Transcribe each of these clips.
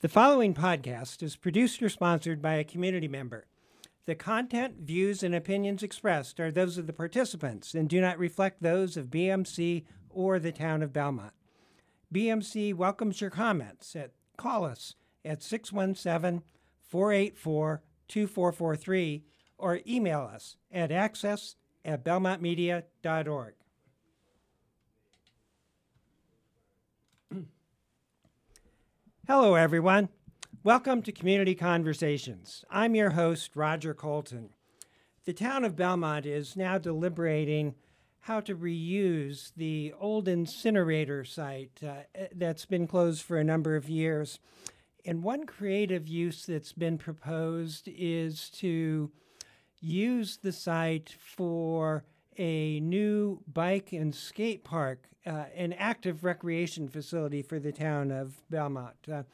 The following podcast is produced or sponsored by a community member. The content, views, and opinions expressed are those of the participants and do not reflect those of BMC or the town of Belmont. BMC welcomes your comments. At, call us at 617 484 2443 or email us at access at belmontmedia.org. Hello, everyone. Welcome to Community Conversations. I'm your host, Roger Colton. The town of Belmont is now deliberating how to reuse the old incinerator site uh, that's been closed for a number of years. And one creative use that's been proposed is to use the site for a new bike and skate park, uh, an active recreation facility for the town of Belmont. Uh,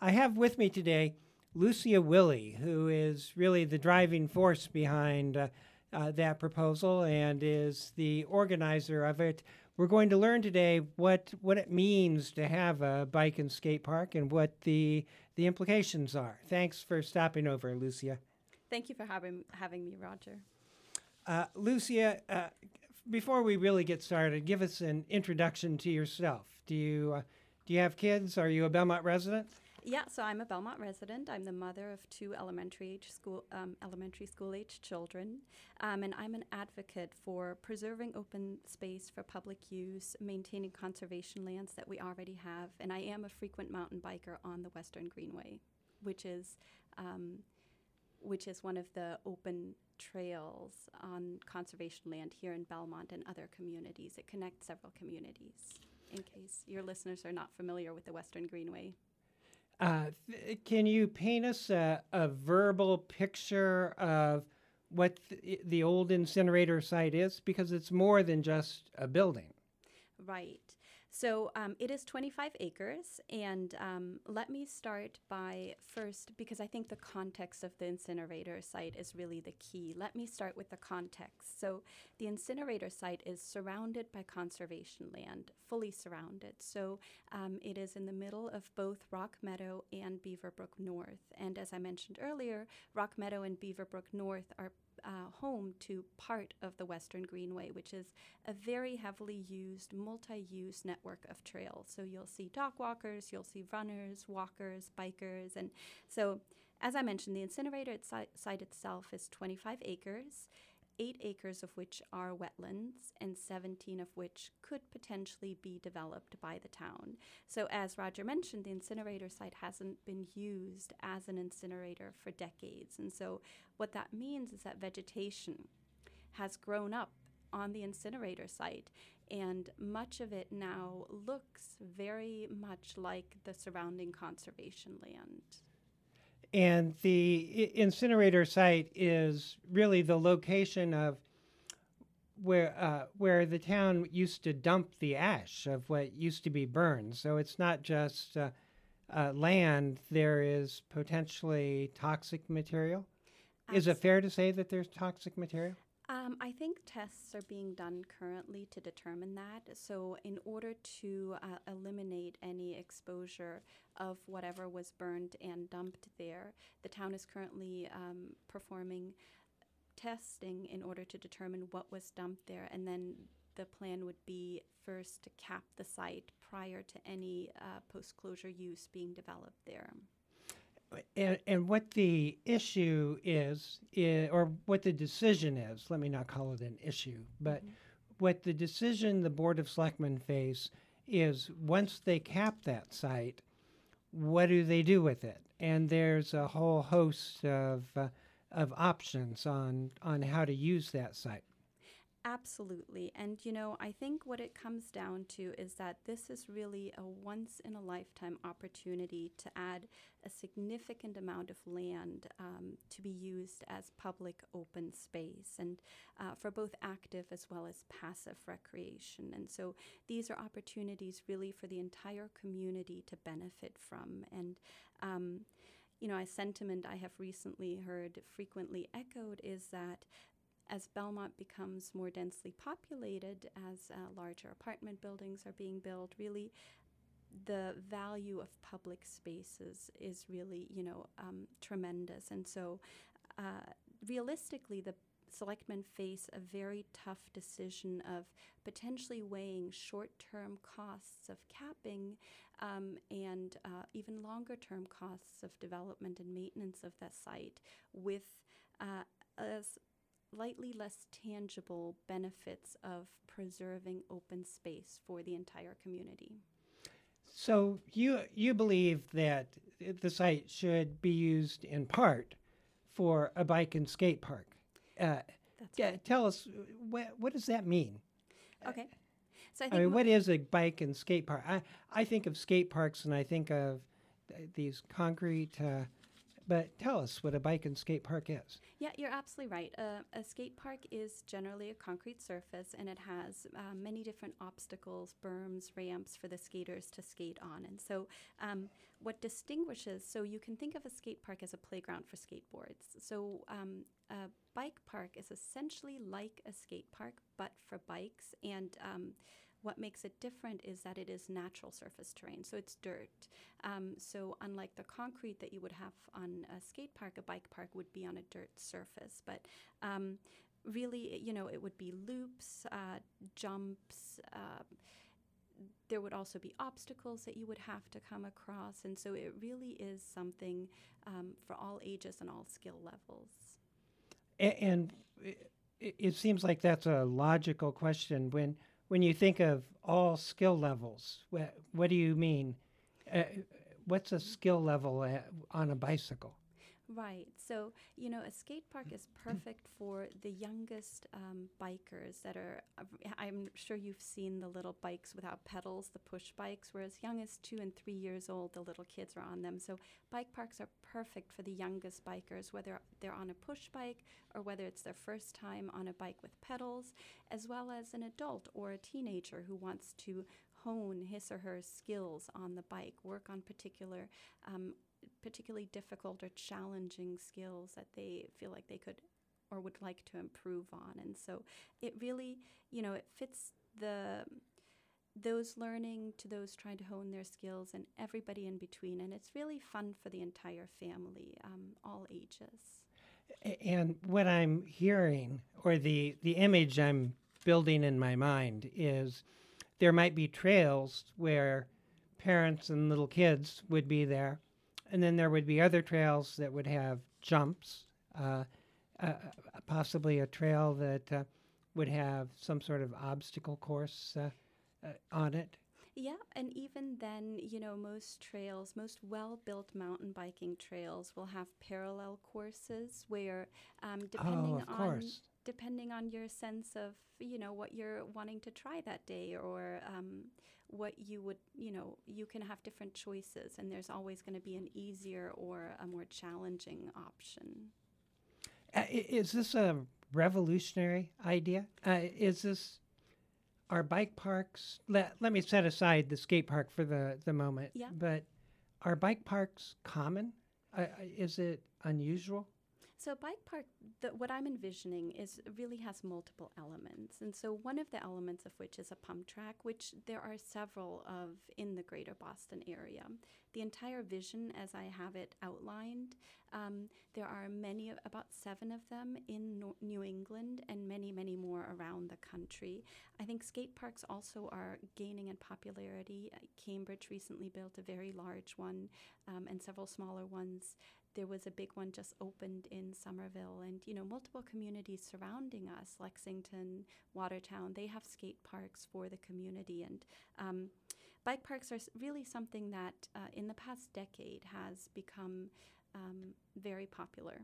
I have with me today Lucia Willie, who is really the driving force behind uh, uh, that proposal and is the organizer of it. We're going to learn today what, what it means to have a bike and skate park and what the, the implications are. Thanks for stopping over, Lucia. Thank you for having, having me, Roger. Uh, Lucia, uh, before we really get started, give us an introduction to yourself. Do you, uh, do you have kids? Are you a Belmont resident? Yeah, so I'm a Belmont resident. I'm the mother of two elementary age school um, elementary school age children, um, and I'm an advocate for preserving open space for public use, maintaining conservation lands that we already have, and I am a frequent mountain biker on the Western Greenway, which is um, which is one of the open trails on conservation land here in Belmont and other communities. It connects several communities. In case your listeners are not familiar with the Western Greenway. Uh, th- can you paint us a, a verbal picture of what th- the old incinerator site is? Because it's more than just a building. Right. So um, it is 25 acres, and um, let me start by first, because I think the context of the incinerator site is really the key. Let me start with the context. So the incinerator site is surrounded by conservation land, fully surrounded. So um, it is in the middle of both Rock Meadow and Beaverbrook North. And as I mentioned earlier, Rock Meadow and Beaverbrook North are uh, home to part of the Western Greenway, which is a very heavily used, multi use network of trails. So you'll see dog walkers, you'll see runners, walkers, bikers. And so, as I mentioned, the incinerator site itself is 25 acres eight acres of which are wetlands and 17 of which could potentially be developed by the town. So, as Roger mentioned, the incinerator site hasn't been used as an incinerator for decades. And so, what that means is that vegetation has grown up on the incinerator site, and much of it now looks very much like the surrounding conservation land. And the incinerator site is really the location of where uh, where the town used to dump the ash of what used to be burned. So it's not just uh, uh, land. There is potentially toxic material. Absolutely. Is it fair to say that there's toxic material? Um, I think tests are being done currently to determine that. So, in order to uh, eliminate any exposure of whatever was burned and dumped there, the town is currently um, performing testing in order to determine what was dumped there. And then the plan would be first to cap the site prior to any uh, post closure use being developed there and, and what the issue is, is, or what the decision is, let me not call it an issue, but mm-hmm. what the decision the Board of Selectmen face is once they cap that site, what do they do with it? And there's a whole host of, uh, of options on, on how to use that site. Absolutely. And, you know, I think what it comes down to is that this is really a once in a lifetime opportunity to add a significant amount of land um, to be used as public open space and uh, for both active as well as passive recreation. And so these are opportunities really for the entire community to benefit from. And, um, you know, a sentiment I have recently heard frequently echoed is that as Belmont becomes more densely populated, as uh, larger apartment buildings are being built, really the value of public spaces is really, you know, um, tremendous. And so, uh, realistically, the selectmen face a very tough decision of potentially weighing short term costs of capping um, and uh, even longer term costs of development and maintenance of the site with uh, a slightly less tangible benefits of preserving open space for the entire community. So you you believe that the site should be used in part for a bike and skate park. Uh, That's yeah, right. tell us what what does that mean? Okay. So I I mean, what is a bike and skate park? I I think of skate parks and I think of th- these concrete. Uh, but tell us what a bike and skate park is. Yeah, you're absolutely right. Uh, a skate park is generally a concrete surface and it has uh, many different obstacles, berms, ramps for the skaters to skate on. And so, um, what distinguishes, so you can think of a skate park as a playground for skateboards. So, um, a bike park is essentially like a skate park, but for bikes. And um, what makes it different is that it is natural surface terrain, so it's dirt. Um, so, unlike the concrete that you would have on a skate park, a bike park would be on a dirt surface. But um, really, you know, it would be loops, uh, jumps. Uh, there would also be obstacles that you would have to come across. And so, it really is something um, for all ages and all skill levels. A- and it, it seems like that's a logical question when when you think of all skill levels. What, what do you mean? Uh, what's a skill level at, on a bicycle? Right. So, you know, a skate park is perfect for the youngest um, bikers that are. I'm sure you've seen the little bikes without pedals, the push bikes, where as young as two and three years old, the little kids are on them. So, bike parks are perfect for the youngest bikers, whether they're on a push bike or whether it's their first time on a bike with pedals, as well as an adult or a teenager who wants to hone his or her skills on the bike, work on particular um, particularly difficult or challenging skills that they feel like they could or would like to improve on. And so it really, you know, it fits the those learning to those trying to hone their skills and everybody in between. And it's really fun for the entire family, um, all ages. And what I'm hearing, or the, the image I'm building in my mind, is there might be trails where parents and little kids would be there, and then there would be other trails that would have jumps, uh, uh, possibly a trail that uh, would have some sort of obstacle course uh, uh, on it. Yeah, and even then, you know, most trails, most well built mountain biking trails will have parallel courses where, um, depending oh, of on course. Depending on your sense of you know what you're wanting to try that day or um, what you would you know you can have different choices and there's always going to be an easier or a more challenging option Uh, is this a revolutionary idea? Uh, is this are bike parks? Let, let me set aside the skate park for the, the moment. Yeah. But are bike parks common? Uh, uh, is it unusual? So bike park, the, what I'm envisioning is really has multiple elements, and so one of the elements of which is a pump track, which there are several of in the Greater Boston area. The entire vision, as I have it outlined, um, there are many, about seven of them in Nor- New England, and many, many more around the country. I think skate parks also are gaining in popularity. Uh, Cambridge recently built a very large one, um, and several smaller ones there was a big one just opened in Somerville, and you know multiple communities surrounding us, Lexington, Watertown. They have skate parks for the community, and um, bike parks are really something that uh, in the past decade has become um, very popular,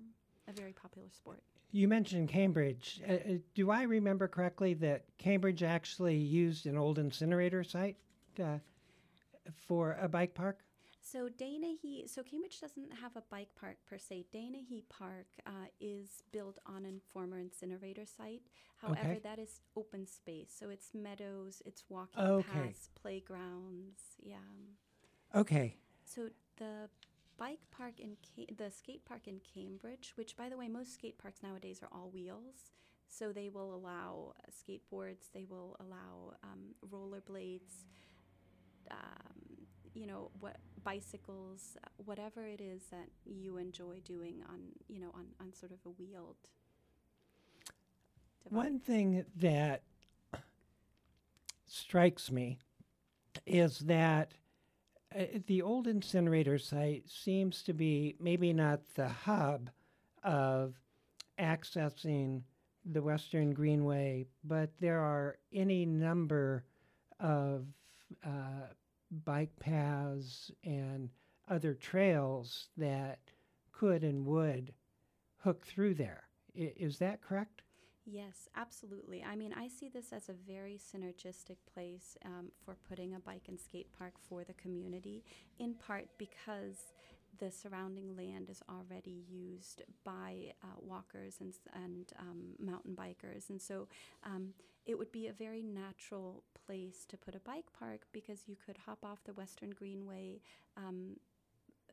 a very popular sport. You mentioned Cambridge. Uh, uh, do I remember correctly that Cambridge actually used an old incinerator site uh, for a bike park? So Danehy, so Cambridge doesn't have a bike park per se. Danehy Park uh, is built on a former incinerator site. However, Okay. that is open space, so it's meadows, it's walking Okay. paths, playgrounds. Yeah. Okay. So the bike park in Ca- the skate park in Cambridge, which by the way, most skate parks nowadays are all wheels. So they will allow skateboards, they will allow um, rollerblades, um, you know, what bicycles, whatever it is that you enjoy doing on, you know, on, on sort of a wheeled. Device. One thing that strikes me is that uh, the old incinerator site seems to be maybe not the hub of accessing the Western Greenway, but there are any number of uh, bike paths and other trails that could and would hook through there. I- is that correct? Yes, absolutely. I mean, I see this as a very synergistic place um, for putting a bike and skate park for the community, in part because the surrounding land is already used by uh, walkers and, and um, mountain bikers. And so um, it would be a very natural place to put a bike park because you could hop off the Western Greenway. Um,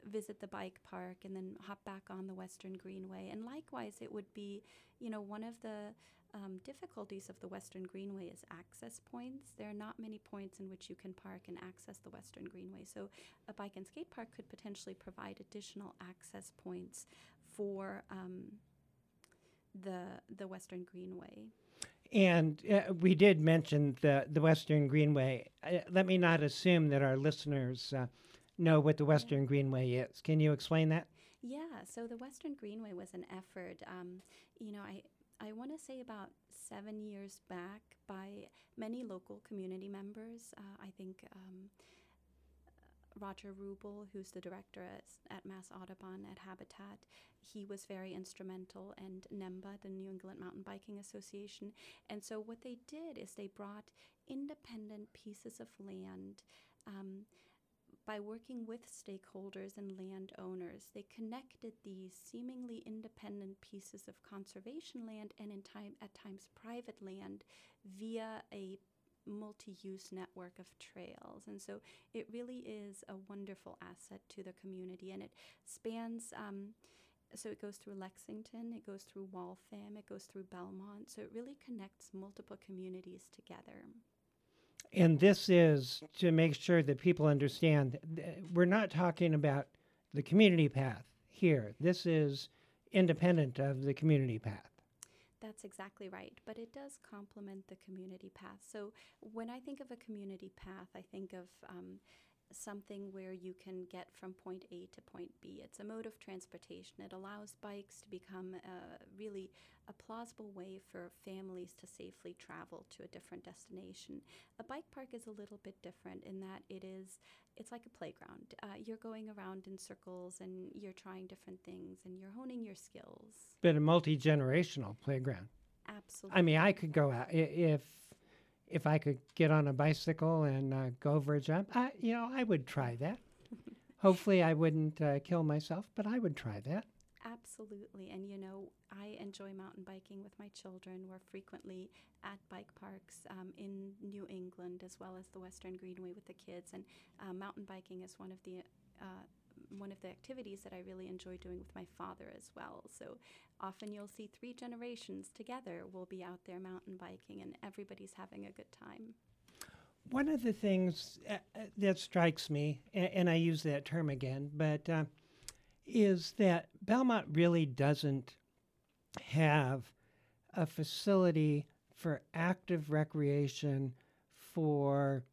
visit the bike park and then hop back on the Western Greenway. And likewise, it would be, you know, one of the um, difficulties of the Western Greenway is access points. There are not many points in which you can park and access the Western Greenway. So, a bike and skate park could potentially provide additional access points for um, the the Western Greenway. And uh, we did mention the, the Western Greenway. Uh, let me not assume that our listeners uh, know what the Western Greenway is. Can you explain that? Yeah, so the Western Greenway was an effort. Um, you know, I I want to say about seven years back by many local community members. Uh, I think um, Roger Wrubel, who's the director at, at Mass Audubon at Habitat, he was very instrumental, and NEMBA, the New England Mountain Biking Association. And so what they did is they brought independent pieces of land. Um, by working with stakeholders and landowners, they connected these seemingly independent pieces of conservation land and in time at times private land via a multi-use network of trails. And so it really is a wonderful asset to the community and it spans um, so it goes through Lexington, it goes through Waltham, it goes through Belmont. So it really connects multiple communities together. And this is to make sure that people understand th- we're not talking about the community path here. This is independent of the community path. That's exactly right, but it does complement the community path. So when I think of a community path, I think of um, something where you can get from point A to point B. It's a mode of transportation. It allows bikes to become uh, really a plausible way for families to safely travel to a different destination. A bike park is a little bit different in that it is it's like a playground. Uh, you're going around in circles and you're trying different things and you're honing your skills. But a multi generational playground. Absolutely. I mean, I could go out if if I could get on a bicycle and uh, go over a jump. I, you know, I would try that. Hopefully, I wouldn't uh, kill myself, but I would try that. Absolutely. And you know, I enjoy mountain biking with my children. We're frequently at bike parks um, in New England as well as the Western Greenway with the kids. And uh, mountain biking is one of the uh, one of the activities that I really enjoy doing with my father as well. So often you'll see three generations together will be out there mountain biking, and everybody's having a good time. One of the things uh, uh, that strikes me, and, I use that term again, but uh, is that Belmont really doesn't have a facility for active recreation for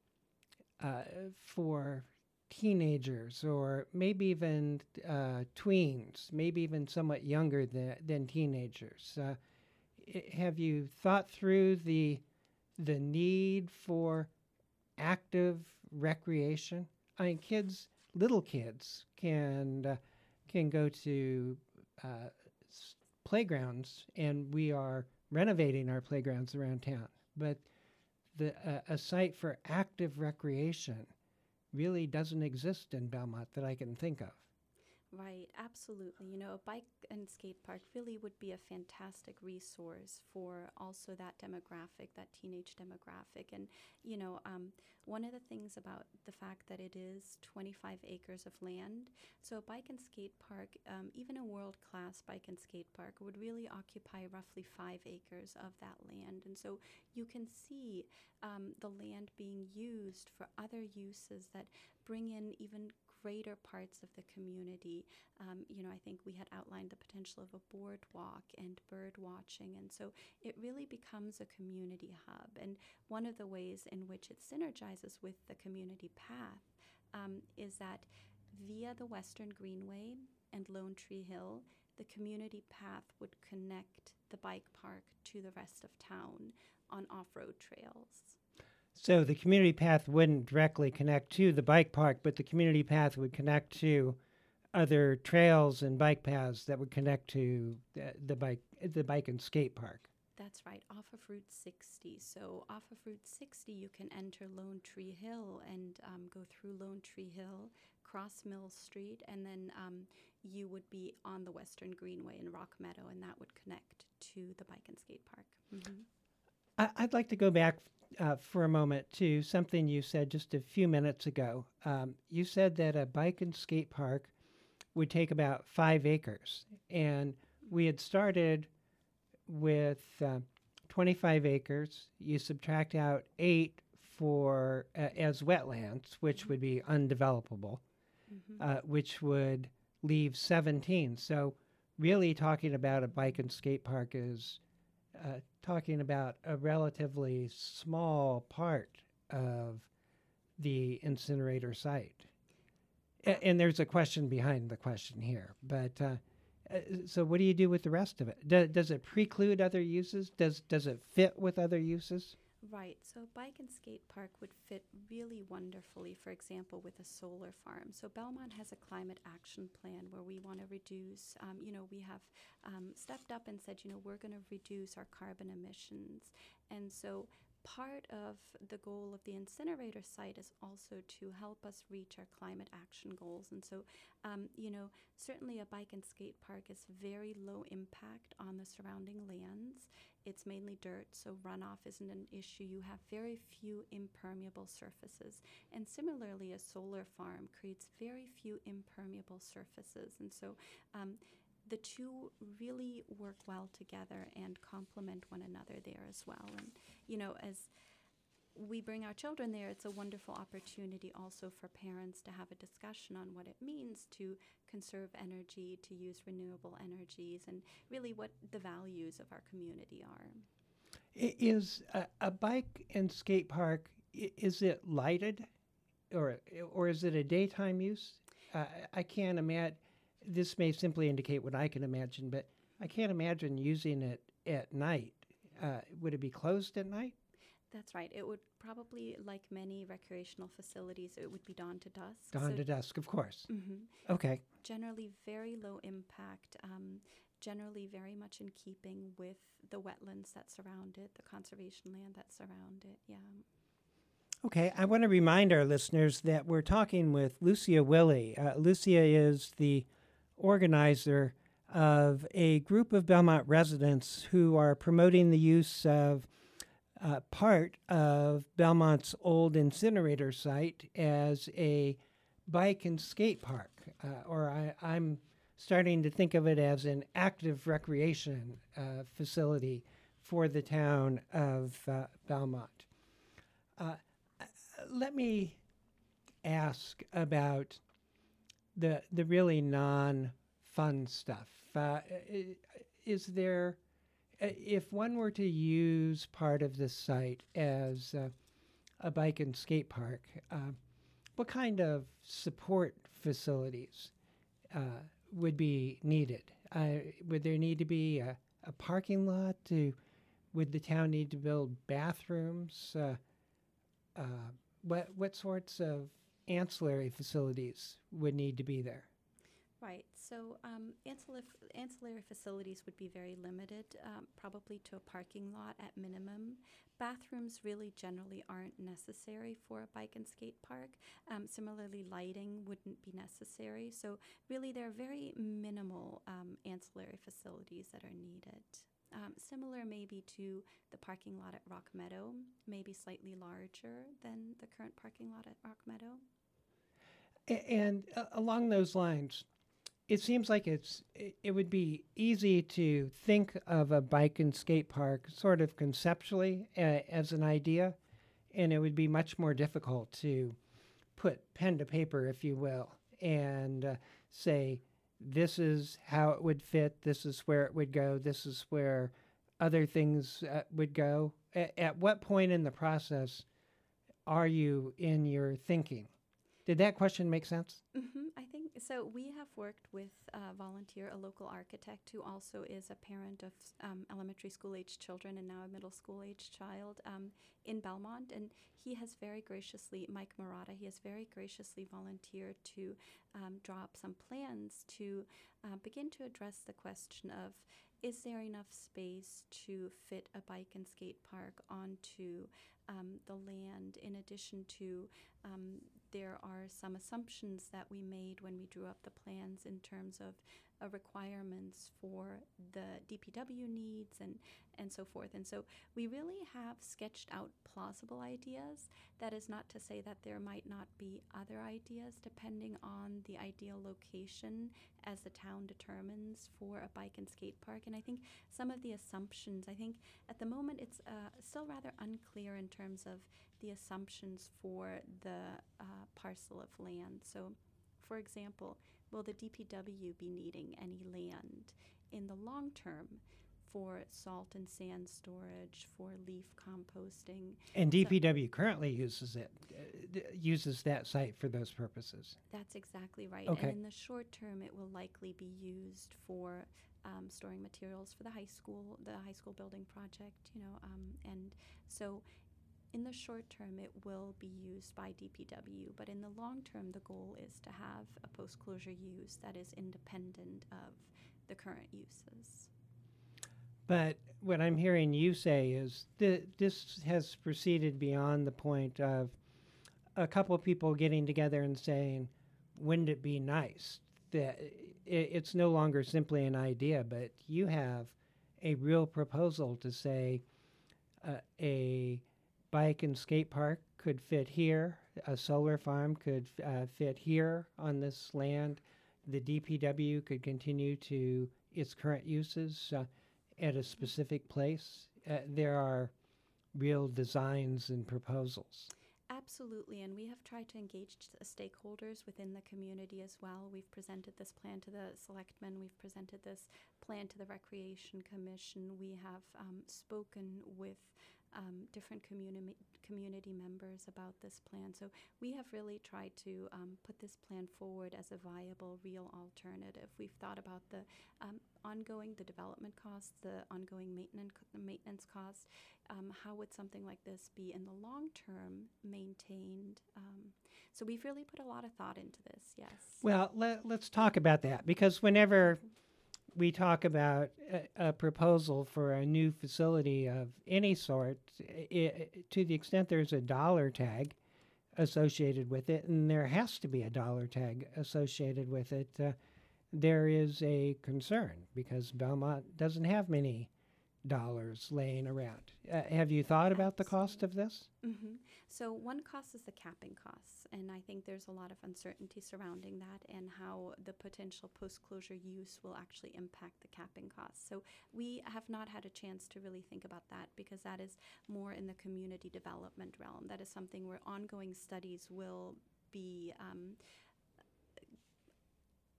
uh, for teenagers or maybe even uh, tweens, maybe even somewhat younger than, than teenagers. Uh, have you thought through the the need for active recreation? I mean, kids, little kids, can uh, can go to uh, playgrounds, and we are renovating our playgrounds around town. But the uh, a site for active recreation really doesn't exist in Belmont that I can think of. Right, absolutely. You know, a bike and skate park really would be a fantastic resource for also that demographic, that teenage demographic. And, you know, um, one of the things about the fact that it is 25 acres of land, so a bike and skate park, um, even a world class bike and skate park, would really occupy roughly five acres of that land. And so you can see um, the land being used for other uses that bring in even greater parts of the community. Um, you know, I think we had outlined the potential of a boardwalk and bird watching, and so it really becomes a community hub. And one of the ways in which it synergizes with the community path um, is that via the Western Greenway and Lone Tree Hill, the community path would connect the bike park to the rest of town on off road trails. So the community path wouldn't directly connect to the bike park, but the community path would connect to other trails and bike paths that would connect to the, the bike the bike and skate park. That's right, off of Route 60. So, off of Route 60, you can enter Lone Tree Hill and um, go through Lone Tree Hill, cross Mill Street, and then um, you would be on the Western Greenway in Rock Meadow, and that would connect to the bike and skate park. Mm-hmm. I, would like to go back uh, for a moment to something you said just a few minutes ago. Um, you said that a bike and skate park would take about five acres, and we had started with uh, 25 acres. You subtract out eight for uh, as wetlands, which would be undevelopable, mm-hmm. Uh, which would leave 17. So, really, talking about a bike and skate park is uh, talking about a relatively small part of the incinerator site. A- and there's a question behind the question here. But uh, uh, so, what do you do with the rest of it? Do, does it preclude other uses? Does does it fit with other uses? Right. So, bike and skate park would fit really wonderfully, for example, with a solar farm. So, Belmont has a climate action plan where we want to reduce, um, you know, we have um, stepped up and said, you know, we're going to reduce our carbon emissions. And so, part of the goal of the incinerator site is also to help us reach our climate action goals. And so, um, you know, certainly a bike and skate park is very low impact on the surrounding lands. It's mainly dirt, so runoff isn't an issue. You have very few impermeable surfaces. And similarly, a solar farm creates very few impermeable surfaces. And so, um, the two really work well together and complement one another there as well. And, you know, as we bring our children there, it's a wonderful opportunity also for parents to have a discussion on what it means to conserve energy, to use renewable energies, and really what the values of our community are. Is a, a bike and skate park, is it lighted or, or is it a daytime use? Uh, I can't imagine this may simply indicate what I can imagine, but I can't imagine using it at night. Uh, would it be closed at night? That's right. It would probably, like many recreational facilities, it would be dawn to dusk. Dawn so to dusk, of course. Mm-hmm. Okay. Generally, very low impact. Um, generally, very much in keeping with the wetlands that surround it, the conservation land that surround it. Yeah. Okay, I want to remind our listeners that we're talking with Lucia Willie. Uh, Lucia is the organizer of a group of Belmont residents who are promoting the use of uh, part of Belmont's old incinerator site as a bike and skate park, uh, or I, am starting to think of it as an active recreation uh, facility for the town of uh, Belmont. Uh, let me ask about the the really non fun stuff. Uh, is there, if one were to use part of this site as uh, a bike and skate park, uh, what kind of support facilities uh, would be needed? Uh, would there need to be a, a, parking lot? To would the town need to build bathrooms? Uh, what what sorts of ancillary facilities would need to be there? Right. So um, ancillary, ancillary facilities would be very limited, um, probably to a parking lot at minimum. Bathrooms really generally aren't necessary for a bike and skate park. Um, similarly, lighting wouldn't be necessary. So, really, there are very minimal um, ancillary facilities that are needed. Um, similar maybe to the parking lot at Rock Meadow, maybe slightly larger than the current parking lot at Rock Meadow. And uh, along those lines, it seems like it's it, would be easy to think of a bike and skate park sort of conceptually uh, as an idea, and it would be much more difficult to put pen to paper, if you will, and uh, say this is how it would fit, this is where it would go, this is where other things uh, would go. A- at what point in the process are you in your thinking? Did that question make sense? hmm think so. We have worked with a volunteer, a local architect who also is a parent of um, elementary school age children and now a middle school age child um, in Belmont. And he has very graciously, Mike Murata, he has very graciously volunteered to um, draw up some plans to uh, begin to address the question of is there enough space to fit a bike and skate park onto um, the land in addition to um, there are some assumptions that we made when we drew up the plans in terms of uh, requirements for the DPW needs and, and so forth. And so we really have sketched out plausible ideas. That is not to say that there might not be other ideas depending on the ideal location as the town determines for a bike and skate park. And I think some of the assumptions, I think at the moment it's uh, still rather unclear in terms of the assumptions for the uh, parcel of land. So, for example, will the DPW be needing any land in the long term for salt and sand storage, for leaf composting? And DPW currently uses it, uh, uses that site for those purposes. That's exactly right. Okay. And in the short term, it will likely be used for um, storing materials for the high school, the high school building project, you know, um, and so in the short term, it will be used by DPW, but in the long term, the goal is to have a post closure use that is independent of the current uses. But what I'm hearing you say is that this has proceeded beyond the point of a couple of people getting together and saying, wouldn't it be nice? That it's no longer simply an idea, but you have a real proposal to say uh, a bike and skate park could fit here, a solar farm could uh, fit here on this land, the DPW could continue to its current uses. Uh, at a specific place. Uh, there are real designs and proposals. Absolutely, and we have tried to engage t- stakeholders within the community as well. We've presented this plan to the selectmen, we've presented this plan to the Recreation Commission. We have um, spoken with um, different communi- community members about this plan. So we have really tried to um, put this plan forward as a viable, real alternative. We've thought about the um, ongoing, the development costs, the ongoing maintenance maintenance costs. Um, how would something like this be in the long term maintained? Um, so we've really put a lot of thought into this. Yes. Well, let, let's talk about that because whenever we talk about a, a proposal for a new facility of any sort, i i to the extent there's a dollar tag associated with it, and there has to be a dollar tag associated with it, uh, there is a concern because Belmont doesn't have many dollars laying around. Uh, have you thought about the cost of this? hmm So one cost is the capping costs, and I think there's a lot of uncertainty surrounding that and how the potential post-closure use will actually impact the capping costs. So we have not had a chance to really think about that because that is more in the community development realm. That is something where ongoing studies will be. Um,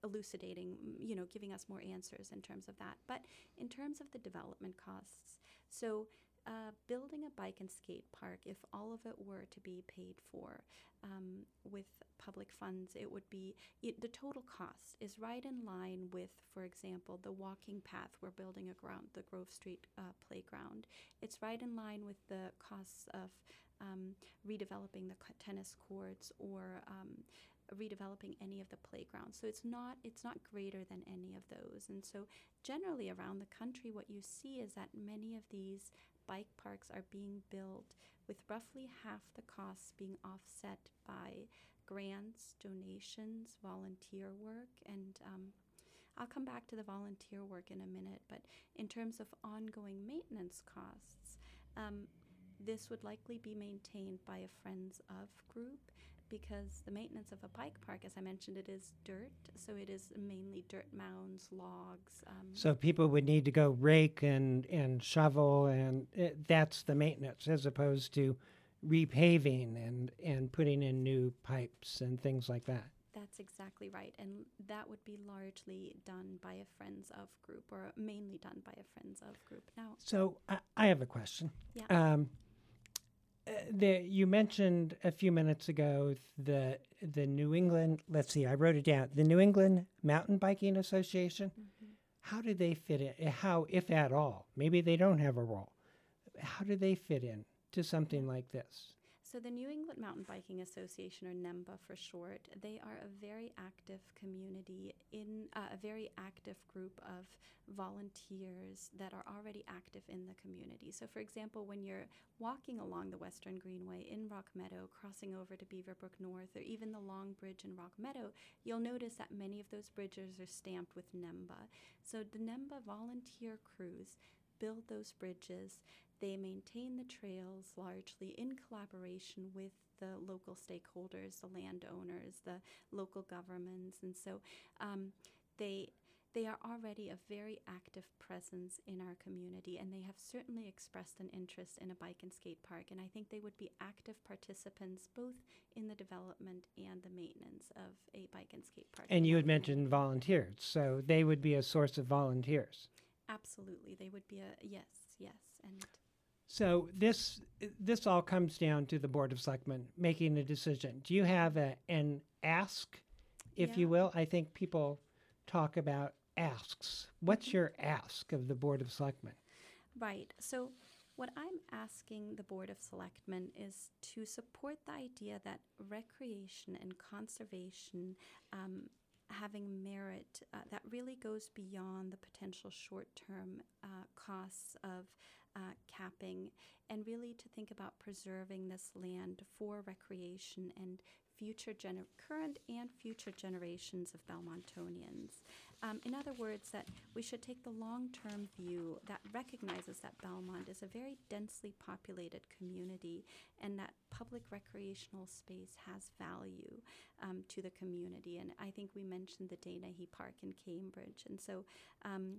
elucidating, you know, giving us more answers in terms of that. But in terms of the development costs, so uh, building a bike and skate park, if all of it were to be paid for um, with public funds, it would be it, the total cost is right in line with, for example, the walking path we're building a ground, the Grove Street uh, playground. It's right in line with the costs of um, redeveloping the tennis courts or um, redeveloping any of the playgrounds. So it's not it's not greater than any of those. And so generally around the country, what you see is that many of these bike parks are being built with roughly half the costs being offset by grants, donations, volunteer work, and um, I'll come back to the volunteer work in a minute. But in terms of ongoing maintenance costs, um, this would likely be maintained by a Friends of group because the maintenance of a bike park, as I mentioned, it is dirt, so it is mainly dirt mounds, logs. Um, So people would need to go rake and, and shovel, and it, that's the maintenance as opposed to repaving and, and putting in new pipes and things like that. That's exactly right. And that would be largely done by a Friends of group or mainly done by a Friends of group. Now, So I, I have a question. Yeah. Um, Uh, the, you mentioned a few minutes ago the the New England. Let's see, I wrote it down. The New England Mountain Biking Association. Mm-hmm. How do they fit in? Uh, how, if at all? Maybe they don't have a role. How do they fit in to something like this? So, the New England Mountain Biking Association, or NEMBA for short, they are a very active community in uh, a very active group of volunteers that are already active in the community. So, for example, when you're walking along the Western Greenway in Rock Meadow, crossing over to Beaverbrook North, or even the Long Bridge in Rock Meadow, you'll notice that many of those bridges are stamped with NEMBA. So, the NEMBA volunteer crews build those bridges. They maintain the trails largely in collaboration with the local stakeholders, the landowners, the local governments, and so um, they they are already a very active presence in our community, and they have certainly expressed an interest in a bike and skate park. And I think they would be active participants both in the development and the maintenance of a bike and skate park. And you had mentioned volunteers, so they would be a source of volunteers. absolutely they would be a yes, yes, and So this this all comes down to the board of selectmen making a decision. Do you have a, an ask, if you will? I think people talk about asks. What's your ask of the board of selectmen? Right. So, what I'm asking the Board of Selectmen is to support the idea that recreation and conservation um, having merit uh, that really goes beyond the potential short term uh, costs of uh, capping and really to think about preserving this land for recreation and future gener- current and future generations of Belmontonians. Um, in other words, that we should take the long term view that recognizes that Belmont is a very densely populated community and that public recreational space has value um, to the community. And I think we mentioned the Danehy Park in Cambridge. And so, um,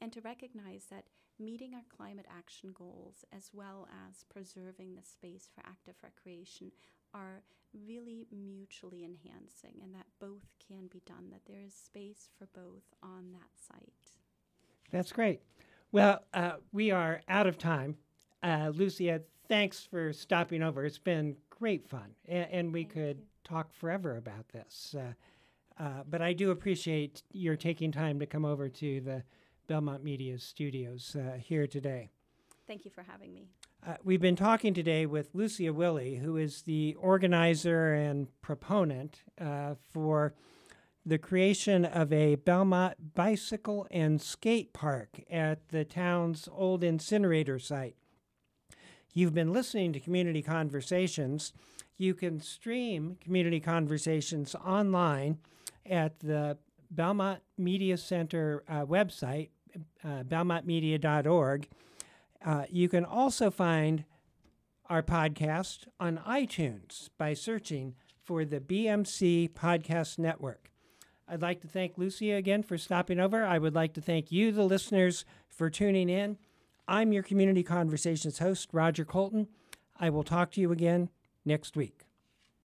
and to recognize that meeting our climate action goals as well as preserving the space for active recreation are really mutually enhancing and that both can be done, that there is space for both on that site. That's great. Well, uh, we are out of time. Uh, Lucia, thanks for stopping over. It's been great fun, and, and we Thank could you. talk forever about this. Uh, uh, but I do appreciate your taking time to come over to the Belmont Media studios uh, here today. Thank you for having me. Uh, we've been talking today with Lucia Willie, who is the organizer and proponent uh, for the creation of a Belmont bicycle and skate park at the town's old incinerator site. You've been listening to Community Conversations. You can stream Community Conversations online at the Belmont Media Center uh, website, uh, belmontmedia.org. Uh, you can also find our podcast on iTunes by searching for the BMC Podcast Network. I'd like to thank Lucia again for stopping over. I would like to thank you, the listeners, for tuning in. I'm your Community Conversations host, Roger Colton. I will talk to you again next week.